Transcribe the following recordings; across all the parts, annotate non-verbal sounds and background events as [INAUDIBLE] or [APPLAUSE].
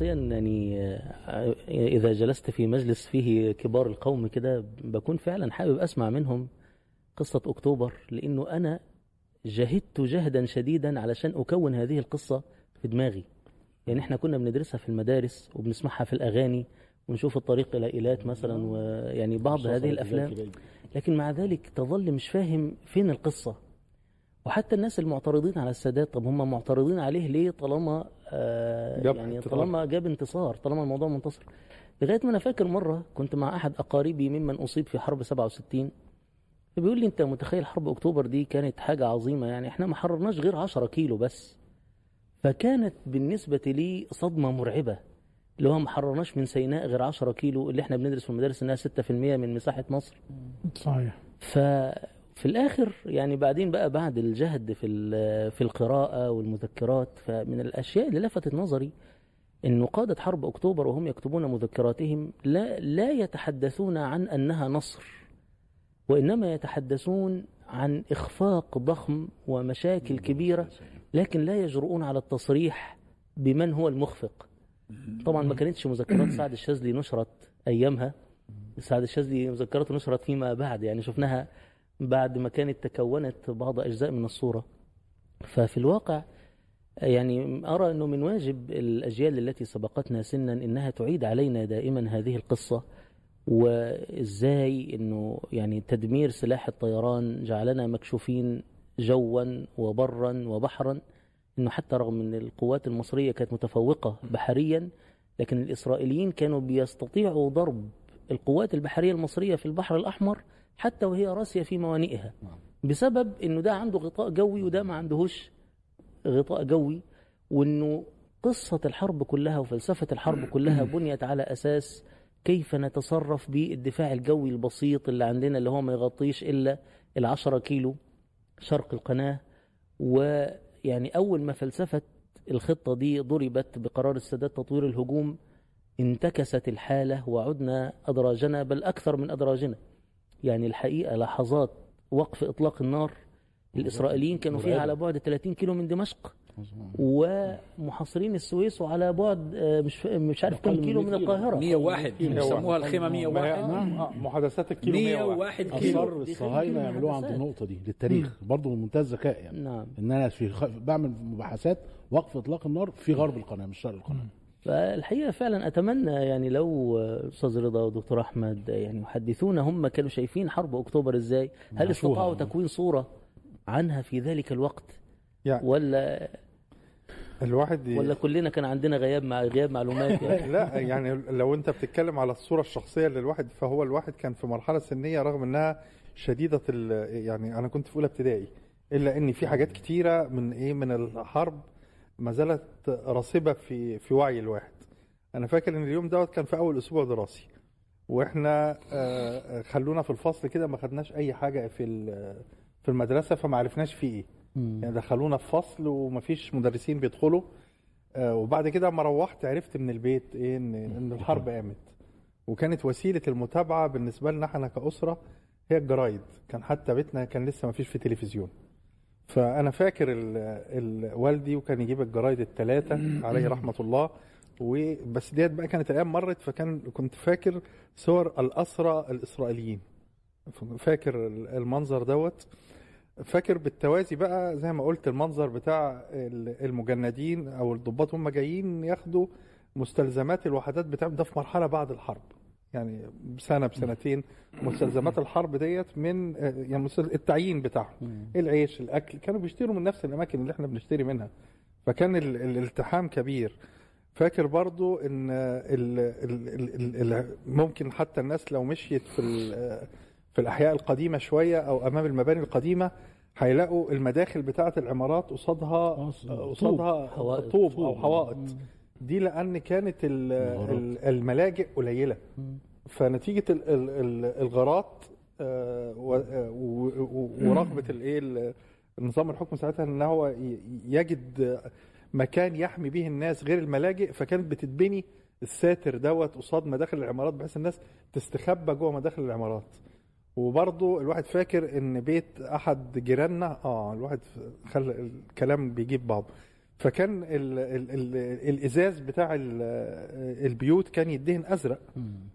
شخصيا يعني آه، إذا جلست في مجلس فيه كبار القوم كده بكون فعلا حابب أسمع منهم قصة أكتوبر لأنه أنا جهدت جهدا شديدا علشان أكون هذه القصة في دماغي. يعني إحنا كنا بندرسها في المدارس وبنسمعها في الأغاني ونشوف الطريق إلى إيلات مثلا ويعني بعض هذه الأفلام. لكن مع ذلك تظل مش فاهم فين القصة. وحتى الناس المعترضين على السادات طب هم معترضين عليه ليه طالما يعني انتصار. طالما جاب انتصار طالما الموضوع منتصر. لغاية ما أنا فاكر مرة كنت مع أحد أقاربي ممن أصيب في حرب 67 فبيقول لي أنت متخيل حرب أكتوبر دي كانت حاجة عظيمة؟ يعني إحنا ما حررناش غير 10 كيلو بس. فكانت بالنسبة لي صدمة مرعبة. اللي هو ما حررناش من سيناء غير 10 كيلو اللي إحنا بندرس في المدارس إنها 6% من مساحة مصر. صحيح. ففي الآخر يعني بعدين بقى بعد الجهد في في القراءة والمذكرات فمن الأشياء اللي لفتت نظري إنه قادة حرب أكتوبر وهم يكتبون مذكراتهم لا لا يتحدثون عن أنها نصر وإنما يتحدثون عن إخفاق ضخم ومشاكل كبيرة لكن لا يجرؤون على التصريح بمن هو المخفق. طبعا ما كانتش مذكرات سعد الشاذلي نشرت أيامها. سعد الشاذلي مذكراته نشرت فيما بعد يعني شفناها بعد ما كانت تكونت بعض أجزاء من الصورة. ففي الواقع يعني أرى أنه من واجب الأجيال التي سبقتنا سنا إنها تعيد علينا دائما هذه القصة وإزاي إنه يعني تدمير سلاح الطيران جعلنا مكشوفين جوا وبرا وبحرا. إنه حتى رغم إن القوات المصرية كانت متفوقة بحريا لكن الإسرائيليين كانوا بيستطيعوا ضرب القوات البحرية المصرية في البحر الأحمر حتى وهي راسية في موانئها. بسبب إنه ده عنده غطاء جوي وده ما عندهوش غطاء جوي وإنه قصة الحرب كلها وفلسفة الحرب كلها [CLEARS THROAT] بنيت على أساس كيف نتصرف بالدفاع الجوي البسيط اللي عندنا اللي هو ما يغطيش إلا العشرة كيلو شرق القناة. ويعني أول ما فلسفة الخطة دي ضربت بقرار السادات تطوير الهجوم انتكست الحالة وعدنا أدراجنا بل أكثر من أدراجنا. يعني الحقيقة لحظات وقف إطلاق النار الإسرائيليين كانوا فيها على بعد 30 كيلو من دمشق. ومحاصرين السويس وعلى بعد آه، مش مش عارف كم كيلو من القاهرة. 101 بيسموها الخيمة 101 آه، محادثات الكيلو 101 101 كيلو. اصر الصهاينه يعملوها عند النقطة دي للتاريخ. برضه من منتهى الذكاء يعني. نعم. إن أنا في خ... بعمل مباحثات وقف إطلاق النار في غرب القناة مش شرق القناة. فالحقيقة فعلا أتمنى يعني لو أستاذ رضا ودكتور أحمد يعني يحدثونا هم كانوا شايفين حرب أكتوبر إزاي؟ هل. استطاعوا تكوين صورة عنها في ذلك الوقت؟ يعني ولا الواحد ي- ولا كلنا كان عندنا غياب مع غياب معلومات [LAUGHS] يعني؟ لا يعني لو أنت بتتكلم على الصورة الشخصية للواحد فهو الواحد كان في مرحلة سنية رغم إنها شديدة ال- يعني أنا كنت في أولى ابتدائي إلا إن في حاجات كتيرة من إيه من الحرب ما زالت راسبه في في وعي الواحد. أنا فاكر إن اليوم دوت كان في أول أسبوع دراسي وإحنا آه، خلونا في الفصل كده ما خدناش أي حاجة في في المدرسة فما عرفناش فيه إيه. يعني دخلونا في فصل ومفيش مدرسين بيدخلوا آه، وبعد كده لما روحت عرفت من البيت إيه إن إن الحرب قامت. وكانت وسيلة المتابعة بالنسبة لنا إحنا كأسرة هي الجرايد. كان حتى بيتنا كان لسه ما فيش في تلفزيون. فأنا فاكر ال ال والدي وكان يجيب الجرايد الثلاثه [CLEARS THROAT] عليه رحمة الله. وبس ديت بقى كانت الأيام مرت فكان كنت فاكر صور الأسرى الإسرائيليين. فاكر المنظر دوت. فاكر بالتوازي بقى زي ما قلت المنظر بتاع ال- المجندين أو الضباط هم جايين ياخدوا مستلزمات الوحدات بتاعهم ده في مرحلة بعد الحرب. يعني بسنه بسنتين مستلزمات الحرب ديت من آه، يعني التعيين بتاعهم العيش الأكل كانوا بيشتروا من نفس الأماكن اللي إحنا بنشتري منها. فكان ال- الالتحام كبير. فاكر برضو إن ال ال ال ال ممكن حتى الناس لو مشيت في ال- في الأحياء القديمة شوية أو أمام المباني القديمة هيلاقوا المداخل بتاعة العمارات قصادها آه، قصادها. طوب أو حوائط. دي لأن كانت ال- ال- الملاجئ قليلة. فنتيجة ال- ال- ال- الغارات آه، آه، ورغبة الايه ال- النظام الحكم ساعتها إن هو يجد مكان يحمي به الناس غير الملاجئ فكانت بتتبني الساتر دوت قصاد مداخل العمارات بحيث الناس تستخبى جوه مداخل العمارات. وبرضه الواحد فاكر إن بيت أحد جيراننا آه الواحد خلى الكلام بيجيب بعض فكان ال ال ال الإزاز بتاع ال- البيوت كان يدهن أزرق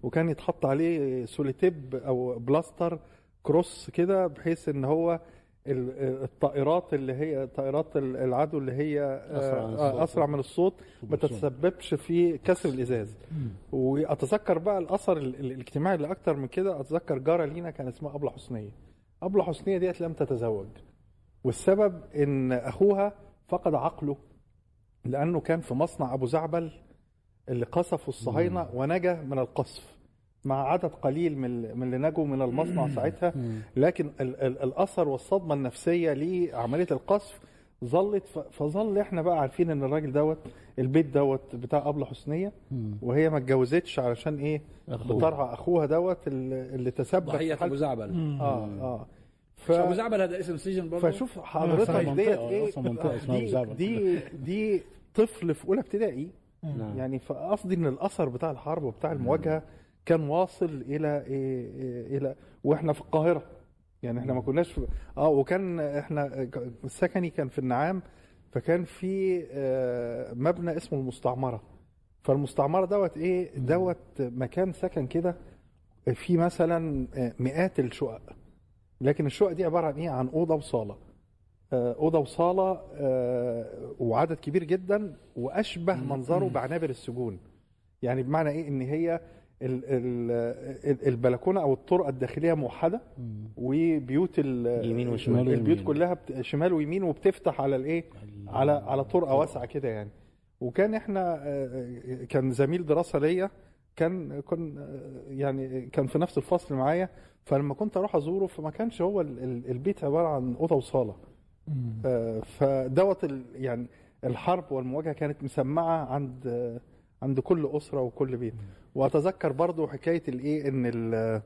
وكان يتحط عليه سيلوتيب أو بلاستر كروس كده بحيث إن هو ال- الطائرات اللي هي طائرات ال- العدو اللي هي أسرع من آه، الصوت. أسرع من الصوت ما تتسببش في كسر الإزاز. وأتذكر بقى الأثر ال- ال- الاجتماعي اللي أكتر من كده أتذكر جارة لينا كان اسمها أبلة حسنية. أبلة حسنية ديت لم تتزوج والسبب إن أخوها فقد عقله لأنه كان في مصنع أبو زعبل اللي قصفوا الصهاينة ونجا من القصف مع عدد قليل من من اللي نجوا من المصنع ساعتها. لكن ال ال الأثر والصدمة النفسية لعملية القصف ظلت فظل إحنا بقى عارفين إن الراجل دوت البيت دوت بتاع أبلة حسنية وهي ما اتجوزتش علشان إيه؟ أخوه. بترعى أخوها دوت اللي اللي تسبب في ضحية أبو زعبل. آه آه. ف... أبو زعبل هذا اسم سجن برضه؟ فشوف حضرتك منطقة، ديت إيه؟ دي. دي دي طفل في أولى ابتدائي نعم. يعني فقصدي إن الأثر بتاع الحرب وبتاع المواجهة كان واصل إلى إيه إيه إلى وإحنا في القاهرة. يعني إحنا ما كناش في آه وكان إحنا السكني كان في النعام فكان في آه، مبنى اسمه المستعمرة. فالمستعمرة دوت إيه دوت مكان سكن كده في مثلا آه، مئات الشقق. لكن الشقق دي عبارة عن إيه عن أوضة وصالة. أوضة وصالة آه، وعدد كبير جدا وأشبه منظره بعنابر السجون. يعني بمعنى إيه؟ إن هي ال- ال- ال- البلكونة أو الطرقه الداخلية موحدة وبيوت ال- يمين وشمال البيوت. كلها شمال ويمين وبتفتح على الإيه؟ على على طرقة واسعة كده يعني. وكان إحنا آه، كان زميل دراسة ليا كان كن آه، يعني كان في نفس الفصل معايا. فلما كنت أروح أزوره فما كانش هو ال- ال- البيت عبارة عن أوضة وصالة. آه، فدوت ال- يعني الحرب والمواجهة كانت مسمعة عند آه، عند كل أسرة وكل بيت. وأتذكر برضو حكاية الايه إن ال-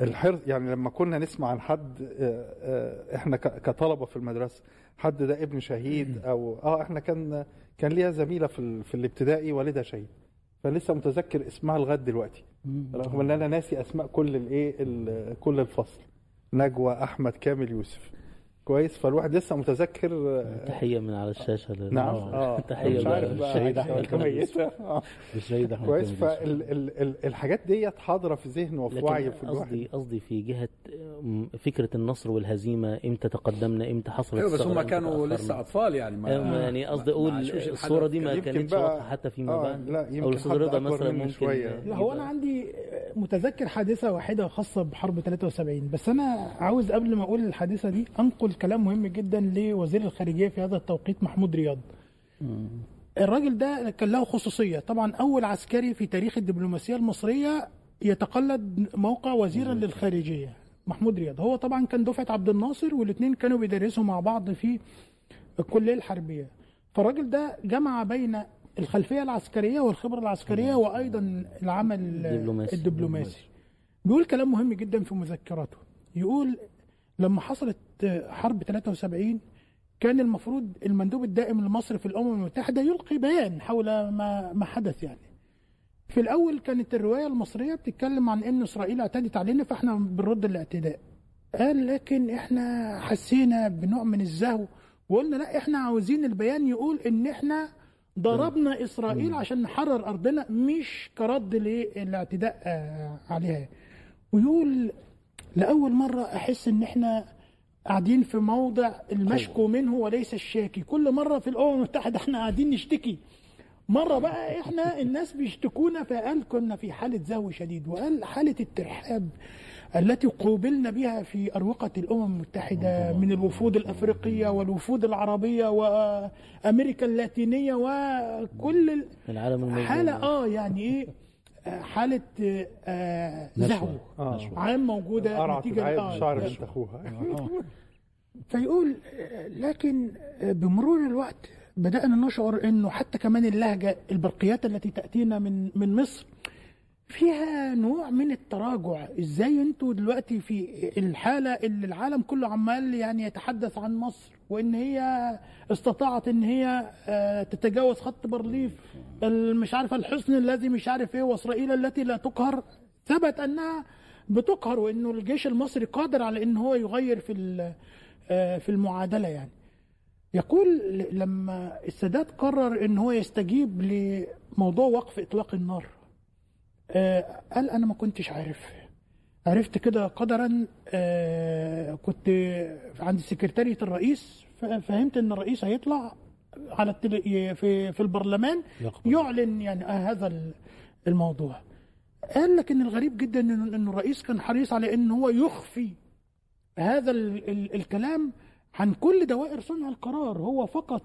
الحرص يعني لما كنا نسمع عن حد آه، آه، إحنا كطلبة في المدرسة حد ده ابن شهيد أو آه إحنا كان كان ليها زميلة في ال- في الابتدائي والدها شهيد. فلسه متذكر اسمها لغاية دلوقتي. رغم إن أنا ناسي أسماء كل الايه ال- كل الفصل. نجوى أحمد كامل يوسف. كويس فالواحد لسه متذكر آه، تحية من على الشاشة لل- نعم آه تحية مش عارف بقى الشهيد عايشة أحمد ولا كامل ميتة. آه. الشهيد أحمد كويس. فالحاجات ديت حاضرة في ذهن وفي وعي في الواحد قصدي قصدي في جهة م- فكرة النصر والهزيمة إمتى تقدمنا إمتى حصلت أيوه بس هم كانوا. لسه أطفال يعني ما أيوة، يعني قصدي أقول. الصورة دي ما كانتش واضحة حتى فيما آه، بعد لا، يمكن أو الاستاذ رضا مثلا ممكن شوية. لا هو أنا عندي متذكر حادثة واحدة خاصة بحرب 73 بس أنا عاوز قبل ما أقول الحادثة دي أنقل كلام مهم جدا لوزير الخارجية في هذا التوقيت محمود رياض. الراجل ده كان له خصوصية. طبعا أول عسكري في تاريخ الدبلوماسية المصرية يتقلد موقع وزيرا للخارجية محمود رياض. هو طبعا كان دفعة عبد الناصر والاثنين كانوا بيدرسوا مع بعض في الكلية الحربية. فالراجل ده جمع بين الخلفية العسكرية والخبرة العسكرية وأيضا العمل الدبلوماسي. الدبلوماسي. بيقول كلام مهم جدا في مذكراته. يقول لما حصلت حرب 73 كان المفروض المندوب الدائم لمصر في الأمم المتحدة يلقي بيان حول ما ما حدث يعني. في الأول كانت الرواية المصرية بتتكلم عن إن إسرائيل اعتدت علينا فإحنا بنرد الاعتداء. قال لكن إحنا حسينا بنوع من الزهو وقلنا لا إحنا عاوزين البيان يقول إن إحنا ضربنا إسرائيل عشان نحرر أرضنا مش كرد للاعتداء آه، عليها. ويقول لأول مرة أحس إن إحنا قاعدين في موضع المشكو منه وليس الشاكي. كل مرة في الأمم المتحدة إحنا قاعدين نشتكي. مرة بقى إحنا [LAUGHS] الناس بيشتكونا فقال كنا في حالة زهو شديد وقال حالة الترحاب التي قوبلنا بها في أروقة الأمم المتحدة من الوفود الأفريقية والوفود العربية وأمريكا اللاتينية وكل ال- العالم حالة آه يعني إيه؟ حالة آه، زهو آه. عام موجودة نتيجه آه، شعر. بنت أخوها. [LAUGHS] فيقول لكن بمرور الوقت بدأنا نشعر إنه حتى كمان اللهجة البرقيات التي تأتينا من من مصر فيها نوع من التراجع. إزاي أنتوا دلوقتي في الحالة اللي العالم كله عمال يعني يتحدث عن مصر؟ وإن هي استطاعت إن هي آه، تتجاوز خط بارليف ال- مش عارفة الحصن الذي مش عارف إيه وإسرائيل التي لا تقهر. ثبت أنها بتقهر وانه الجيش المصري قادر على إن هو يغير في آه، في المعادلة يعني. يقول لما السادات قرر إن هو يستجيب لموضوع وقف إطلاق النار آه، قال أنا ما كنتش عارف. عرفت كده قدرا آه، كنت عند سكرتارية الرئيس فهمت إن الرئيس هيطلع على. في في البرلمان يقبل. يعلن يعني هذا ال- الموضوع قال لك إن الغريب جدا ان الرئيس كان حريص على إن هو يخفي هذا ال ال الكلام عن كل دوائر صنع القرار هو فقط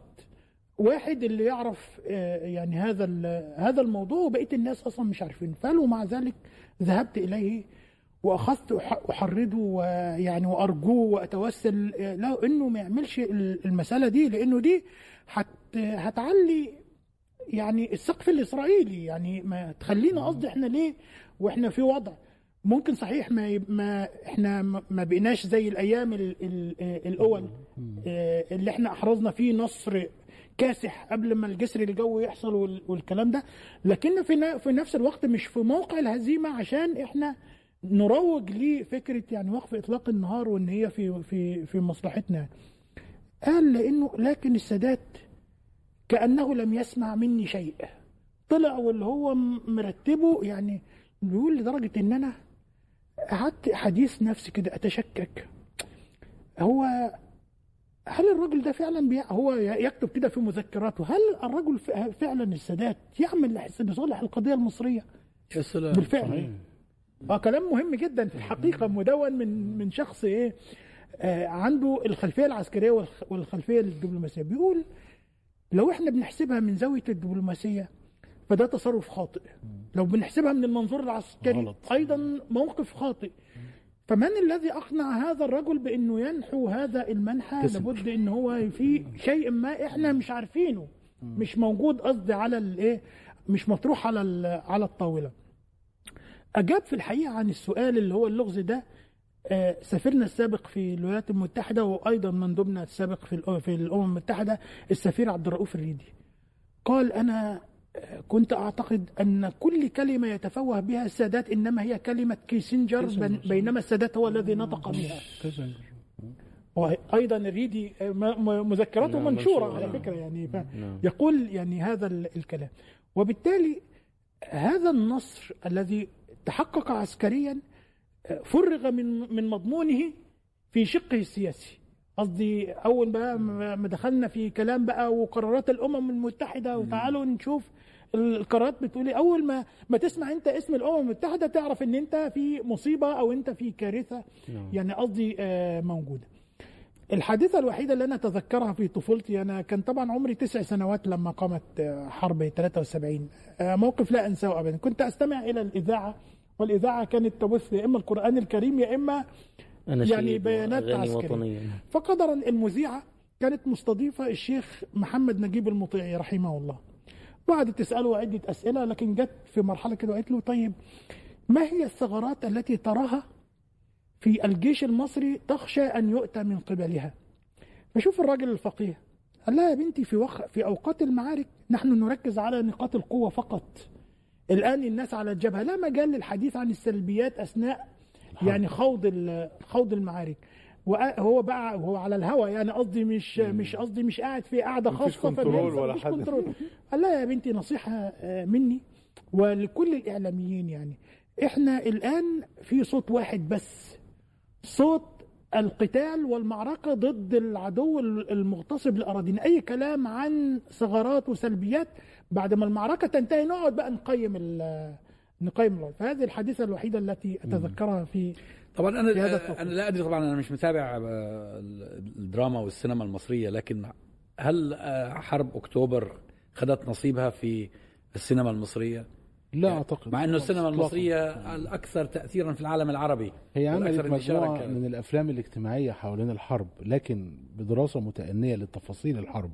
واحد اللي يعرف آه، يعني هذا هذا الموضوع وبقية الناس أصلا مش عارفين فقال ومع ذلك ذهبت إليه وأخذت أحرضه ويعني وأرجوه وأتوسل له إنه ما يعملش ال- المسألة دي لأنه دي هت هتعلي يعني السقف الإسرائيلي. يعني ما تخلينا قصدي إحنا ليه؟ وإحنا في وضع ممكن صحيح ما ما إحنا ما بقيناش زي الأيام ال ال الأول. آه، اللي إحنا أحرزنا فيه نصر كاسح قبل ما الجسر الجوي يحصل وال- والكلام ده. لكن في في نفس الوقت مش في موقع الهزيمة عشان إحنا نروج لفكرة يعني وقف إطلاق النهار وإن هي في في في مصلحتنا. قال لإنه لكن السادات كأنه لم يسمع مني شيء. طلع واللي هو مرتبه يعني بيقول لدرجة إن أنا قعدت حديث نفسي كده أتشكك. هو هل الرجل ده فعلا بيع هو يكتب كده في مذكراته؟ هل الرجل فعلا السادات يعمل لصالح القضية المصرية؟ يا سلام بالفعل. آه كلام مهم جدا في الحقيقة مدون من من شخص إيه آه عنده الخلفية العسكرية والخ- والخلفية الدبلوماسيه بيقول لو إحنا بنحسبها من زاوية الدبلوماسية فده تصرف خاطئ. لو بنحسبها من المنظور العسكري غلط. أيضا موقف خاطئ. فمن الذي أقنع هذا الرجل بأنه ينحو هذا المنحى. لابد إن هو في شيء ما إحنا مش عارفينه. مش موجود قصدي على الايه مش مطروح على على الطاولة. أجاب في الحقيقة عن السؤال اللي هو اللغز ده آه، سفيرنا السابق في الولايات المتحدة وأيضا مندوبنا السابق في في الأمم المتحدة السفير عبد الرؤوف الريدي. قال أنا آه، كنت أعتقد أن كل كلمة يتفوه بها السادات إنما هي كلمة كيسنجر بينما السادات هو الذي نطق بها. وأيضا الريدي آه، مذكراته نعم، منشورة منشورة. على فكرة يعني نعم. يقول يعني هذا ال- الكلام. وبالتالي هذا النصر الذي تحقق عسكريا آه، فرغ من من مضمونه في شقه السياسي. قصدي أول بقى ما دخلنا في كلام بقى وقرارات الأمم المتحدة وتعالوا نشوف القرارات بتقول إيه. أول ما ما تسمع أنت اسم الأمم المتحدة تعرف إن أنت في مصيبة أو أنت في كارثة يعني قصدي آه، موجودة. الحادثة الوحيدة اللي أنا أتذكرها في طفولتي أنا كان طبعا عمري تسع سنوات لما قامت آه، حرب 73 آه، موقف لا أنساه أبدا. كنت أستمع إلى الإذاعة والإذاعة كانت تبث يا إما القرآن الكريم يا إما أناشيد يعني بيانات عسكرية. وطنية فقدرا المذيعة كانت مستضيفة الشيخ محمد نجيب المطيعي رحمه الله. وقعدت تسأله عدة أسئلة لكن جت في مرحلة كده وقالت له طيب ما هي الثغرات التي تراها في الجيش المصري تخشى أن يؤتى من قبلها؟ فشوف الراجل الفقيه قال لها يا بنتي في وق... في أوقات المعارك نحن نركز على نقاط القوة فقط. الآن الناس على الجبهة لا مجال للحديث عن السلبيات أثناء يعني خوض خوض المعارك. وهو بقى هو على الهوا يعني قصدي مش مش قصدي مش قاعد في قاعدة مفيش خاصة control فبينسى، ولا مفيش حد. control. قال لها يا بنتي نصيحة آه، مني. ولكل الإعلاميين يعني إحنا الآن في صوت واحد بس صوت القتال والمعركة ضد العدو المغتصب لأراضينا. أي كلام عن ثغرات وسلبيات بعد ما المعركة تنتهي نقعد بقى نقيم ال- نقيم الوضع فهذه الحادثة الوحيدة التي أتذكرها في طبعا أنا في هذا. أنا لا أدري طبعا أنا مش متابع آه، الدراما والسينما المصرية لكن هل آه، حرب أكتوبر خدت نصيبها في السينما المصرية؟ لا أعتقد مع إنه السينما. المصرية الأكثر تاثيرا في العالم العربي هي عملت كانت. من الأفلام الاجتماعية حوالين الحرب لكن بدراسة متأنية لتفاصيل الحرب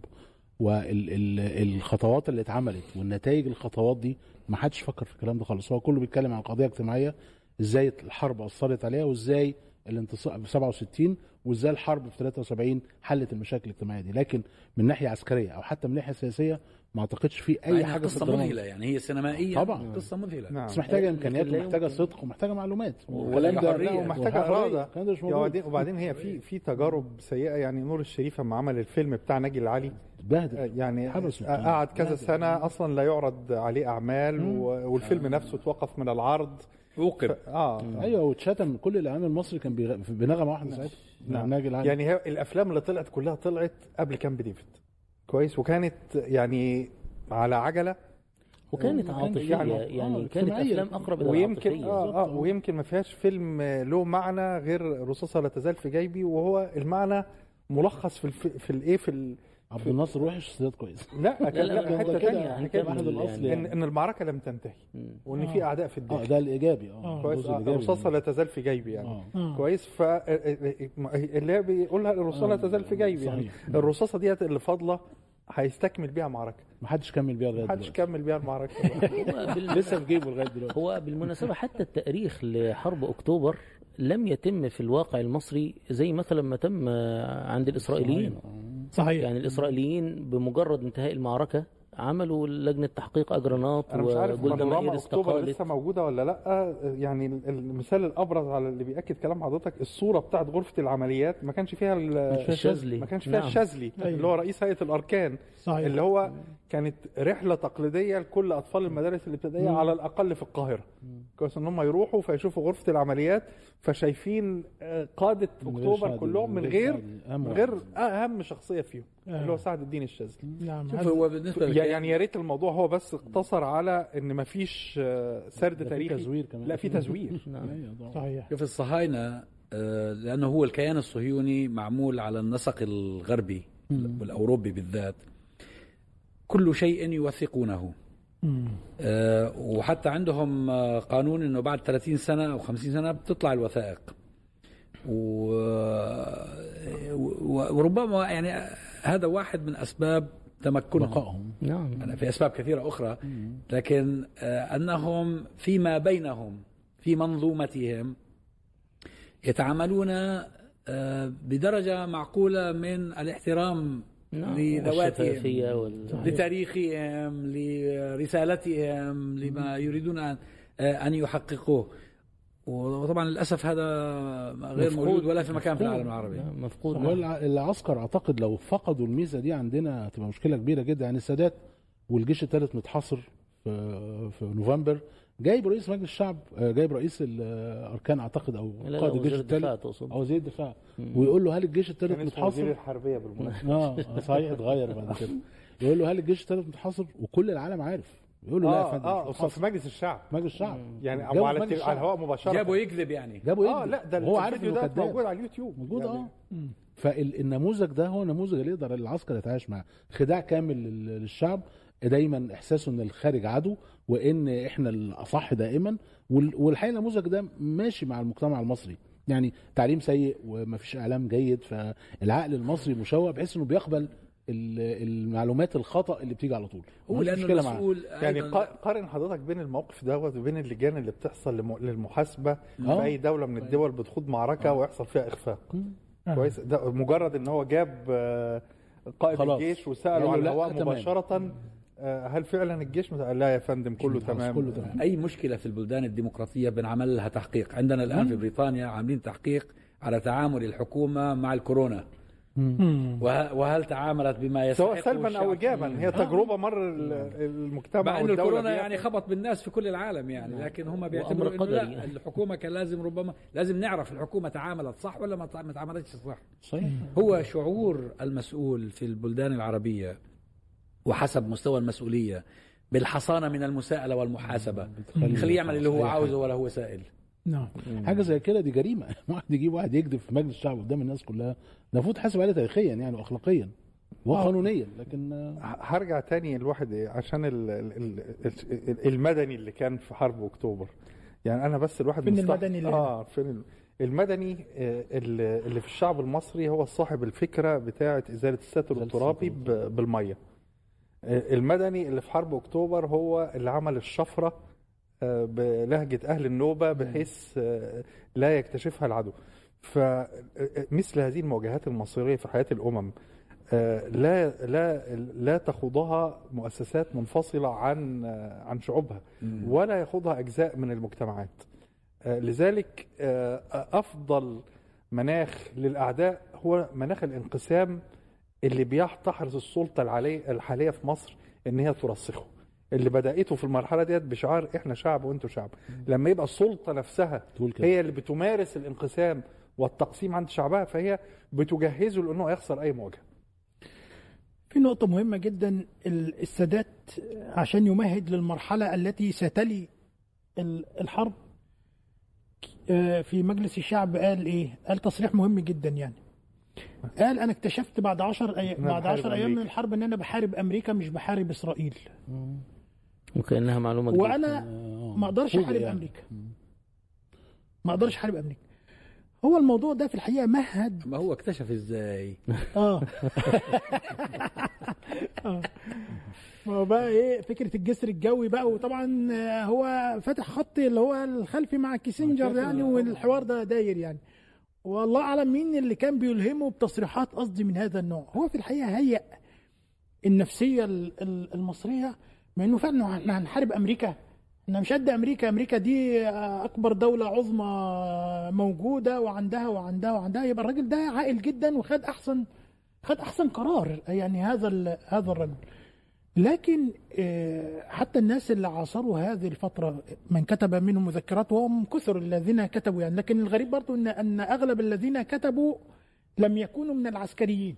والخطوات اللي اتعملت والنتائج الخطوات دي ما حدش فكر في الكلام ده خالص. هو كله بيتكلم عن قضية اجتماعية إزاي الحرب أثرت عليها وازاي الانتصار في 67 وازاي الحرب في 73 حلت المشاكل الاجتماعية دي. لكن من ناحية عسكرية أو حتى من ناحية سياسية ما اعتقدش في أي حاجة قصة مذهلة يعني هي سينمائيا طبعاً. قصة مذهلة. نعم. بس محتاجة إمكانيات ومحتاجه. صدق ومحتاجة معلومات. ده-. لا، ومحتاجه. اراده وبعدين وبعدين هي في في تجارب سيئة. يعني نور الشريف لما عمل الفيلم بتاع ناجي العلي اتبهدل. يعني حبسوا. قعد كذا بهدل. سنة أصلا لا يعرض عليه أعمال والفيلم نفسه توقف من العرض. وقف. آه. أيوه واتشتم. كل الإعلام المصري كان بنغمة واحدة ساعتها. نعم. ناجي العالي. يعني هي الأفلام اللي طلعت كلها طلعت قبل كامب ديفيد. كويس وكانت يعني على عجلة وكانت وكان- عاطفية يعني- يعني, آه، يعني كانت اجتماعية. أفلام أقرب إلى ويمكن آه آه ويمكن ما فيهاش فيلم له معنى غير رصاصة لا تزال في جيبي وهو المعنى ملخص في الف... في الايه في. عبد الناصر وحش سياد كويس لا لا لا لا حتة كده ثانية هنكمل واحد الأصل يعني. ان إن المعركة لم تنتهي. وإن في أعداء في آه الداخل ده الإيجابي آه. آه. كويس آه، الإيجابي رصاصه من- لا تزال في جيبي يعني. آه. كويس؟ ف اللي هي بيقولها الرصاصه لا تزال في جيبي يعني. الرصاصة ديت اللي فاضلة هيستكمل بيها معركة. محدش كمل بيها لغاية محدش دلوقتي. كمل بيها المعركة. [LAUGHS] لسه في جيبه لغاية دلوقتي. هو بالمناسبة حتى التأريخ لحرب أكتوبر لم يتم في الواقع المصري زي مثلا ما تم عند الإسرائيليين. صحيح. يعني الإسرائيليين بمجرد انتهاء المعركة عملوا لجنة تحقيق أجرانات أنا مش عارف وجولدا بانوراما مائير استقالت لسه موجودة ولا لأ؟ يعني المثال الأبرز على اللي بيأكد كلام حضرتك الصورة بتاعت غرفة العمليات ما كانش فيها ال- الشاذلي. ما كانش فيها نعم. الشاذلي أيوة. اللي هو رئيس هيئة الأركان صحيح. اللي هو كانت رحلة تقليدية لكل أطفال المدارس الابتدائية على الأقل في القاهرة. كويس إن هم يروحوا فيشوفوا غرفة العمليات فشايفين آه، قادة أكتوبر كلهم من غير من. غير أهم شخصية فيهم. آه. اللي هو سعد الدين الشاذلي. نعم شوف هو بالنسبة يعني يا ريت الموضوع هو بس اقتصر على إن مفيش آه، سرد ده في تاريخي. تزوير كمان. لا في تزوير. [LAUGHS] نعم. أيوة. صحيح. شوف الصهاينة آه، لأنه هو الكيان الصهيوني معمول على النسق الغربي والأوروبي بالذات. كل شيء يوثقونه. آه، وحتى عندهم قانون إنه بعد 30 سنة أو 50 سنة بتطلع الوثائق. و... و- وربما يعني هذا واحد من أسباب تمكنهم. بقائهم. نعم. في أسباب كثيرة أخرى. لكن آه، أنهم فيما بينهم في منظومتهم يتعاملون آه، بدرجة معقولة من الاحترام نعم. لذواتهم وال... لتاريخهم لرسالتهم لما يريدون أن أن يحققوه. وطبعا للأسف هذا غير مفقود. موجود ولا في مكان في. العالم العربي. مفقود. هو الع- العسكر أعتقد لو فقدوا الميزة دي عندنا هتبقى مشكلة كبيرة جدا. يعني السادات والجيش الثالث متحاصر في في نوفمبر. جايب رئيس مجلس الشعب آه، جايب رئيس الأركان أعتقد أو قائد الجيش وزير الدفاع الثالث تقصد. أو وزير الدفاع. ويقول له هل الجيش الثالث اسمه وزير؟ الحربية بالمناسبة. آه صحيح اتغير بعد كده. [LAUGHS] يقول له هل الجيش الثالث متحاصر؟ وكل العالم عارف. يقول له لا يا آه فندم آه في. مجلس الشعب. مجلس الشعب. يعني أو على, التل... على. الهواء مباشرة. جابوا يكذب يعني. جابوا آه يكذب. لا ده هو عارف الفيديو ده موجود على اليوتيوب. موجود يعني. آه. فالنموذج ده هو نموذج اللي يقدر العسكر يتعايش معاه. خداع كامل لل- للشعب. دايما إحساسه إن الخارج عدو وإن إحنا الأصح دائما. وال- والحقيقة النموذج ده ماشي مع المجتمع المصري. يعني تعليم سيء ومفيش إعلام جيد فالعقل المصري مشوه بحيث إنه بيقبل المعلومات الخطأ اللي بتيجي على طول. هو لأنه. المسؤول يعني قارن حضرتك بين الموقف دوت وبين اللجان اللي بتحصل لم- للمحاسبة آه. في أي دولة من الدول بتخوض معركة ويحصل فيها اخفاق آه. كويس؟ ده مجرد إن هو جاب قائد خلاص. الجيش وسأله على لا، الهواء. مباشرة هل فعلا الجيش مت- لا يا فندم كله تمام. كله تمام. أي مشكلة في البلدان الديمقراطية بنعمل لها تحقيق. عندنا الآن في بريطانيا عاملين تحقيق على تعامل الحكومة مع الكورونا. وهل تعاملت بما يستحق سواء سلبا أو؟ ايجابا. هي تجربة مر ال- المجتمع مع انه الكورونا. يعني خبط بالناس في كل العالم يعني لكن هم بيعتبروا إنه لا. الحكومة كان لازم ربما لازم نعرف الحكومة تعاملت صح ولا ما تع- ما تعاملتش صح. صحيح. هو شعور المسؤول في البلدان العربية وحسب مستوى المسؤولية بالحصانة من المساءلة والمحاسبة. خليه يعمل اللي هو عاوزه ولا هو سائل. نعم. حاجة زي كده دي جريمة. [LAUGHS] واحد يجيب واحد يكذب في مجلس الشعب قدام الناس كلها ده المفروض حاسب عليه تاريخيا يعني واخلاقيا. وقانونيا لكن آه، هرجع تاني الواحد عشان ال- ال- ال- ال- المدني اللي كان في حرب أكتوبر. يعني أنا بس الواحد فين المدني اللي آه فين ال- المدني آه، اللي في الشعب المصري هو صاحب الفكرة بتاعة إزالة إزالة الترابي بالمية. آه، المدني اللي في حرب أكتوبر هو اللي عمل الشفرة بلهجه أهل النوبة بحيث آه، لا يكتشفها العدو. فمثل هذه المواجهات المصيرية في حياة الأمم آه، لا لا لا تخوضها مؤسسات منفصلة عن آه، عن شعوبها ولا يخوضها أجزاء من المجتمعات. آه، لذلك آه، أفضل مناخ للأعداء هو مناخ الانقسام اللي بيحتحرز السلطة الحالية في مصر إن هي ترسخه. اللي بدأته في المرحلة ديت بشعار إحنا شعب وانتوا شعب لما يبقى السلطة نفسها هي اللي بتمارس الانقسام والتقسيم عند شعبها فهي بتجهزه لأنه يخسر أي مواجهة في نقطة مهمة جدا ال- السادات عشان يمهد للمرحلة التي ستلي ال- الحرب آه، في مجلس الشعب قال إيه؟ قال تصريح مهم جدا يعني. قال أنا اكتشفت بعد 10 أي... بعد بحارب 10 أيام من. الحرب إن أنا بحارب أمريكا مش بحارب إسرائيل وكأنها معلومة جديدة. وأنا آه، ما أقدرش أحارب يعني. أمريكا. ما أقدرش أحارب أمريكا. هو الموضوع ده في الحقيقة مهد. ما هو اكتشف إزاي؟ [LAUGHS] آه. [LAUGHS] آه. ما هو بقى إيه فكرة الجسر الجوي بقى وطبعا آه، هو فاتح خط اللي هو الخلفي مع كيسنجر يعني والحوار ده داير يعني. والله أعلم مين اللي كان بيلهمه بتصريحات قصدي من هذا النوع. هو في الحقيقة هيأ النفسية ال- ال- المصرية مع إنه فعلا إحنا هنحارب أمريكا. إحنا مش قد أمريكا. أمريكا دي أكبر دولة عظمى موجودة وعندها وعندها وعندها. يبقى الراجل ده عاقل جدا وخد أحسن خد أحسن قرار يعني هذا هذا الرجل. لكن آه، حتى الناس اللي عاصروا هذه الفترة من كتب منهم مذكرات وهم كثر الذين كتبوا. يعني لكن الغريب برضو إن إن أغلب الذين كتبوا لم يكونوا من العسكريين.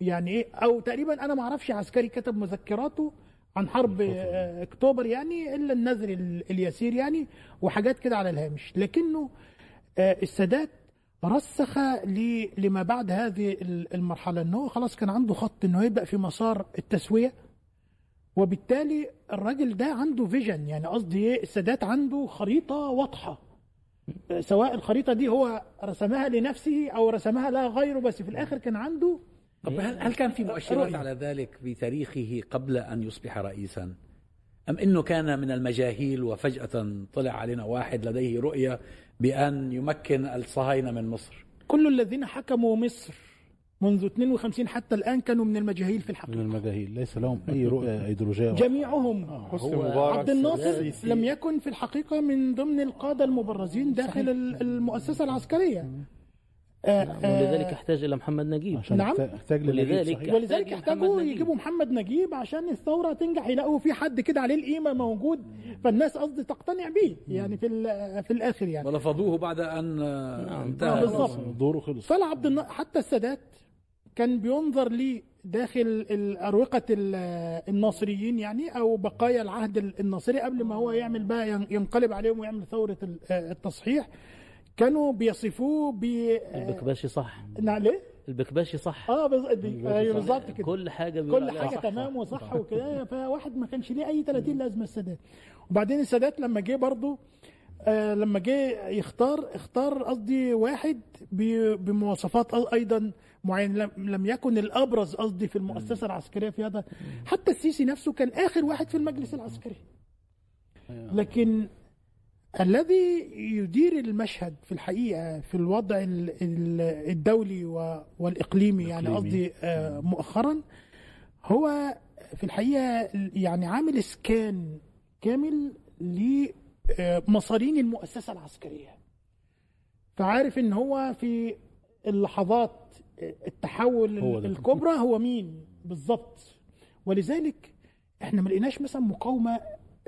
يعني إيه؟ أو تقريبا أنا ما أعرفش عسكري كتب مذكراته عن حرب آه، اكتوبر يعني إلا النذر ال- اليسير يعني وحاجات كده على الهامش. لكنه آه، السادات رسخ لما بعد هذه ال- المرحلة إن هو خلاص كان عنده خط إنه يبدأ في مسار التسوية. وبالتالي الراجل ده عنده فيجن يعني قصدي إيه؟ السادات عنده خريطة واضحة. آه، سواء الخريطة دي هو رسمها لنفسه أو رسمها لا غيره بس في الآخر كان عنده طب هل, هل كان في مؤشرات. على ذلك بتاريخه قبل أن يصبح رئيسا؟ أم إنه كان من المجاهيل وفجأة طلع علينا واحد لديه رؤية بأن يمكن الصهاينة من مصر؟ كل الذين حكموا مصر منذ 52 حتى الآن كانوا من المجاهيل في من الحقيقة المجاهيل ليس لهم أي رؤية إيديولوجية جميعهم مبارك عبد الناصر. لم يكن في الحقيقة من ضمن القادة المبرزين داخل ال- المؤسسة العسكرية آه، ولذلك آه، يحتاج إلى محمد نجيب عشان نعم. لنجيب ولذلك- صحيح. ولذلك نجيب. يجيبوا محمد نجيب عشان الثورة تنجح يلاقوا في حد كده عليه القيمة موجود فالناس قصدي تقتنع بيه يعني في ال- في الآخر يعني ورفضوه بعد أن نعم. انتهى آه، بالضبط. دوره خلص فلا عبد النا... حتى السادات كان بينظر لي داخل أروقة ال- الناصريين يعني أو بقايا العهد ال- الناصري قبل ما هو يعمل بقى ين- ينقلب عليهم ويعمل ثورة ال- التصحيح كانوا بيصفوه ب البكباشي صح. نعم ليه؟ البكباشي صح. آه بي- أيوة بالظبط كده. كل حاجة كل حاجة. تمام وصح وكده. فواحد ما كانش ليه أي 30 لازمة السادات. وبعدين السادات لما جه برضه آه لما جه يختار اختار قصدي واحد بمواصفات أيضا معينة. لم, لم يكن الأبرز قصدي في المؤسسة العسكرية في هذا. حتى السيسي نفسه كان آخر واحد في المجلس العسكري. لكن الذي يدير المشهد في الحقيقة في الوضع ال- ال- الدولي والإقليمي يعني. قصدي آه، مؤخرا هو في الحقيقة يعني عامل اسكان كامل لمصارين المؤسسة العسكرية فعارف إن هو في اللحظات التحول هو. الكبرى هو مين بالظبط ولذلك إحنا ما لقيناش مثلا مقاومة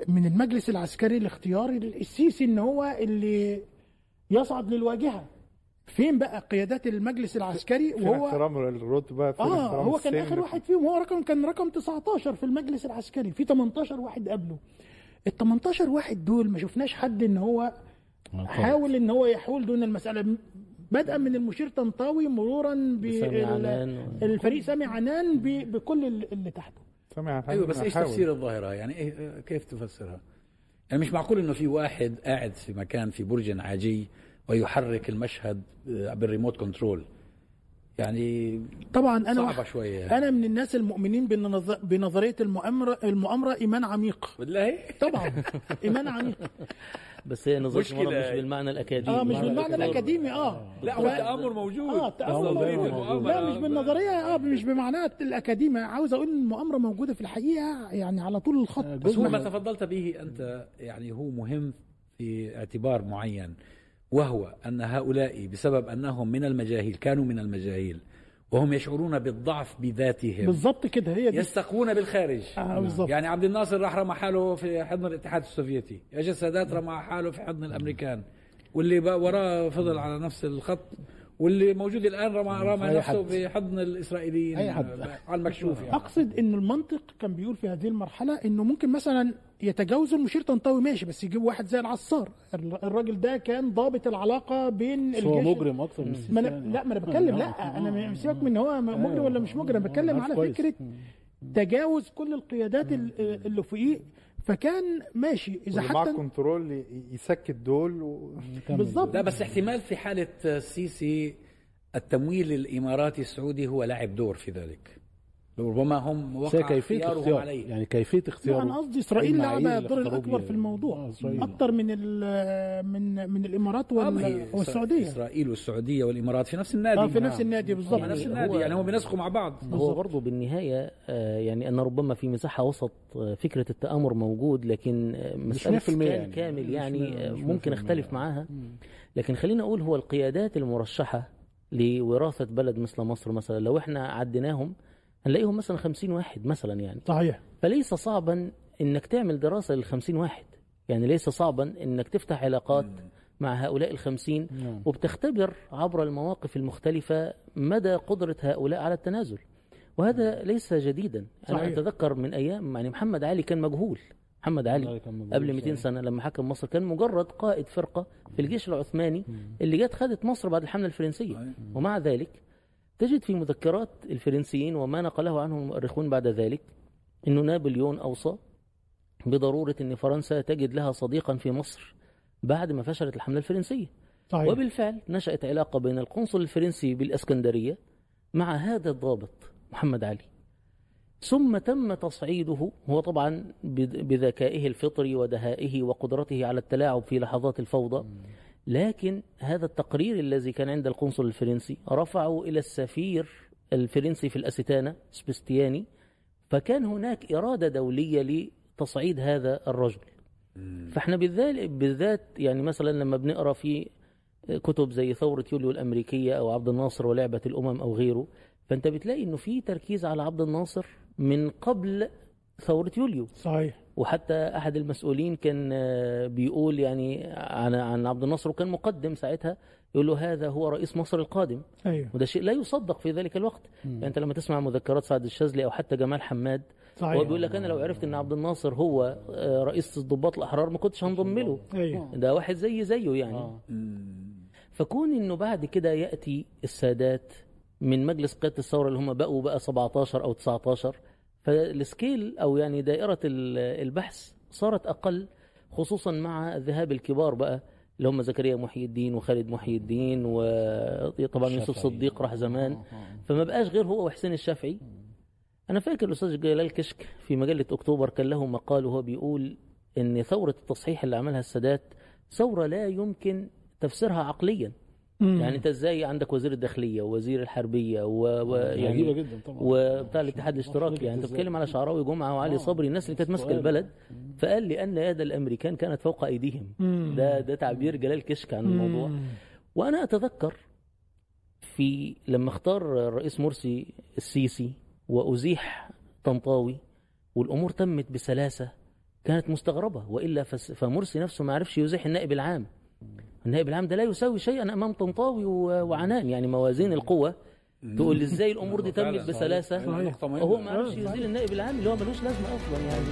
من المجلس العسكري لاختيار السيسي إن هو اللي يصعد للواجهة. فين بقى قيادات المجلس العسكري؟ وهو احترام الرتبة فين آه هو كان السن؟ آخر واحد فيهم. هو رقم كان رقم 19 في المجلس العسكري في 18 واحد قبله. ال 18 واحد دول ما شفناش حد إن هو حاول إن هو يحول دون المسألة. بدءا من المشير طنطاوي مرورا سامي عنان. بالفريق سامي عنان بكل اللي تحته. سامع أيوه بس إيش. تفسير الظاهرة؟ يعني إيه كيف تفسرها؟ يعني مش معقول إنه في واحد قاعد في مكان في برج عاجي ويحرك المشهد آه، بال remote control. يعني طبعا أنا صعبة شوية. أنا من الناس المؤمنين بنظ- بنظرية المؤامره المؤامرة إيمان عميق. بالله طبعا إيمان عميق. [LAUGHS] بس هي نظريه. المؤامره مش بالمعنى الأكاديمي. آه مش بالمعنى. الأكاديمي. آه. لا هو التآمر موجود. آه نظرية موجود. لا مش بالنظرية آه مش بمعناها الأكاديمي. عاوز أقول إن المؤامرة موجودة في الحقيقة يعني على طول الخط. آه، بس هو ما تفضلت به أنت يعني هو مهم في اعتبار معين وهو أن هؤلاء بسبب أنهم من المجاهيل كانوا من المجاهيل وهم يشعرون بالضعف بذاتهم. بالظبط كده هي دي. يستقون بالخارج. آه بالظبط يعني عبد الناصر راح رمى حاله في حضن الاتحاد السوفيتي. اجى السادات رمى حاله في حضن الأمريكان. واللي وراه فضل على نفس الخط. واللي موجود الآن رمى رمى نفسه حد. في حضن الإسرائيليين أي حد. على المكشوف يعني. أقصد إن المنطق كان بيقول في هذه المرحلة إنه ممكن مثلا يتجاوزوا المشير طنطاوي ماشي بس يجيب واحد زي العصار. الر- الراجل ده كان ضابط العلاقة بين بس هو الجيش مجرم أكتر من السيسي ما أنا. لا ما أنا بتكلم لا أنا سيبك من هو مجرم ولا مش مجرم أنا بتكلم عارف على. فكرة تجاوز كل القيادات ال- اللي فوقيه. فكان ماشي إذا واللي معاه حتى كنترول ي- يسكت دول و... بالظبط لا بس احتمال في حالة السيسي التمويل الاماراتي السعودي هو لعب دور في ذلك. ربما هم وقع اختيارهم اختيار عليه. يعني كيفية لا اختياره أنا قصدي لعبها اللي الدور الأكبر بيها. في الموضوع. آه، إسرائيل. أكتر من ال- من من الإمارات آه، ما وال- هي والسعودية. إسرائيل والسعودية والإمارات في نفس النادي آه في نفس النادي بالظبط نفس يعني النادي يعني هم بينسقوا مع بعض. هو برضه بالنهاية آه، يعني أن ربما في مساحة وسط آه، فكرة التآمر موجود لكن آه، مسألة 100% كان يعني. كامل يعني آه، ممكن 100% أختلف معاها. لكن خلينا أقول هو القيادات المرشحة لوراثة بلد مثل مصر مثلا لو إحنا عديناهم هنلاقيهم مثلا 50 واحد مثلا يعني. صحيح. فليس صعبا إنك تعمل دراسة للخمسين واحد. يعني ليس صعبا إنك تفتح علاقات مع هؤلاء الخمسين نعم. وبتختبر عبر المواقف المختلفة مدى قدرة هؤلاء على التنازل. وهذا ليس جديدا. أنا صحيح. أتذكر من أيام يعني محمد علي كان مجهول. محمد علي والله كان مجهول قبل 200 صحيح. سنة لما حكم مصر كان مجرد قائد فرقة في الجيش العثماني اللي جت خدت مصر بعد الحملة الفرنسية. ومع ذلك تجد في مذكرات الفرنسيين وما نقله عنهم المؤرخون بعد ذلك أنه نابليون أوصى بضرورة أن فرنسا تجد لها صديقا في مصر بعد ما فشلت الحملة الفرنسية. صحيح وبالفعل نشأت علاقة بين القنصل الفرنسي بالإسكندرية مع هذا الضابط محمد علي. ثم تم تصعيده هو طبعا بذ- بذكائه الفطري ودهائه وقدرته على التلاعب في لحظات الفوضى. لكن هذا التقرير الذي كان عند القنصل الفرنسي رفعه إلى السفير الفرنسي في الأستانة سبستياني فكان هناك إرادة دولية لتصعيد هذا الرجل. فإحنا بالذات بالذات يعني مثلا لما بنقرأ في كتب زي ثورة يوليو الأمريكية أو عبد الناصر ولعبة الأمم أو غيره فأنت بتلاقي إنه في تركيز على عبد الناصر من قبل ثورة يوليو. صحيح. وحتى أحد المسؤولين كان آه، بيقول يعني عن عن عبد الناصر وكان مقدم ساعتها يقول له هذا هو رئيس مصر القادم. أيوه. وده شيء لا يصدق في ذلك الوقت. يعني أنت لما تسمع مذكرات سعد الشاذلي أو حتى جمال حماد صحيح. هو بيقول لك أنا لو عرفت إن عبد الناصر هو آه، رئيس الضباط الأحرار ما كنتش هنضم له أيوه. ده واحد زي زيه يعني. آه. فكون إنه بعد كده يأتي السادات من مجلس قيادة الثورة اللي هم بقوا بقى 17 أو 19 فالسكيل أو يعني دائرة ال- البحث صارت أقل خصوصا مع ذهاب الكبار بقى اللي هم زكريا محي الدين وخالد محي الدين وطبعا يوسف. صديق راح زمان. فما بقاش غير هو وحسين الشافعي أنا فاكر الأستاذ جلال كشك في مجلة أكتوبر كان له مقال وهو بيقول إن ثورة التصحيح اللي عملها السادات ثورة لا يمكن تفسيرها عقليا مم. يعني انت إزاي عندك وزير الداخلية ووزير الحربية و... و... عجيبه يعني جدا طبعا وبتاع الاتحاد الاشتراكي يعني انت؟ بتتكلم على شعراوي جمعة وعلي آه. صبري الناس اللي كانت ماسكه. البلد فقال لي أن يد الأمريكان كانت فوق أيديهم مم. ده ده تعبير جلال كشك عن الموضوع مم. وأنا أتذكر في لما اختار الرئيس مرسي السيسي وأزيح طنطاوي والأمور تمت بسلاسة كانت مستغربة وإلا فمرسي نفسه ما عرفش يزيح النائب العام النائب العام ده لا يساوي شيئا أمام طنطاوي وعنان يعني موازين القوة تقول إزاي الأمور دي. [LAUGHS] تمت بسلاسة. وهو ما عرفش يزيل النائب العام اللي هو ملوش لازمة أصلا يعني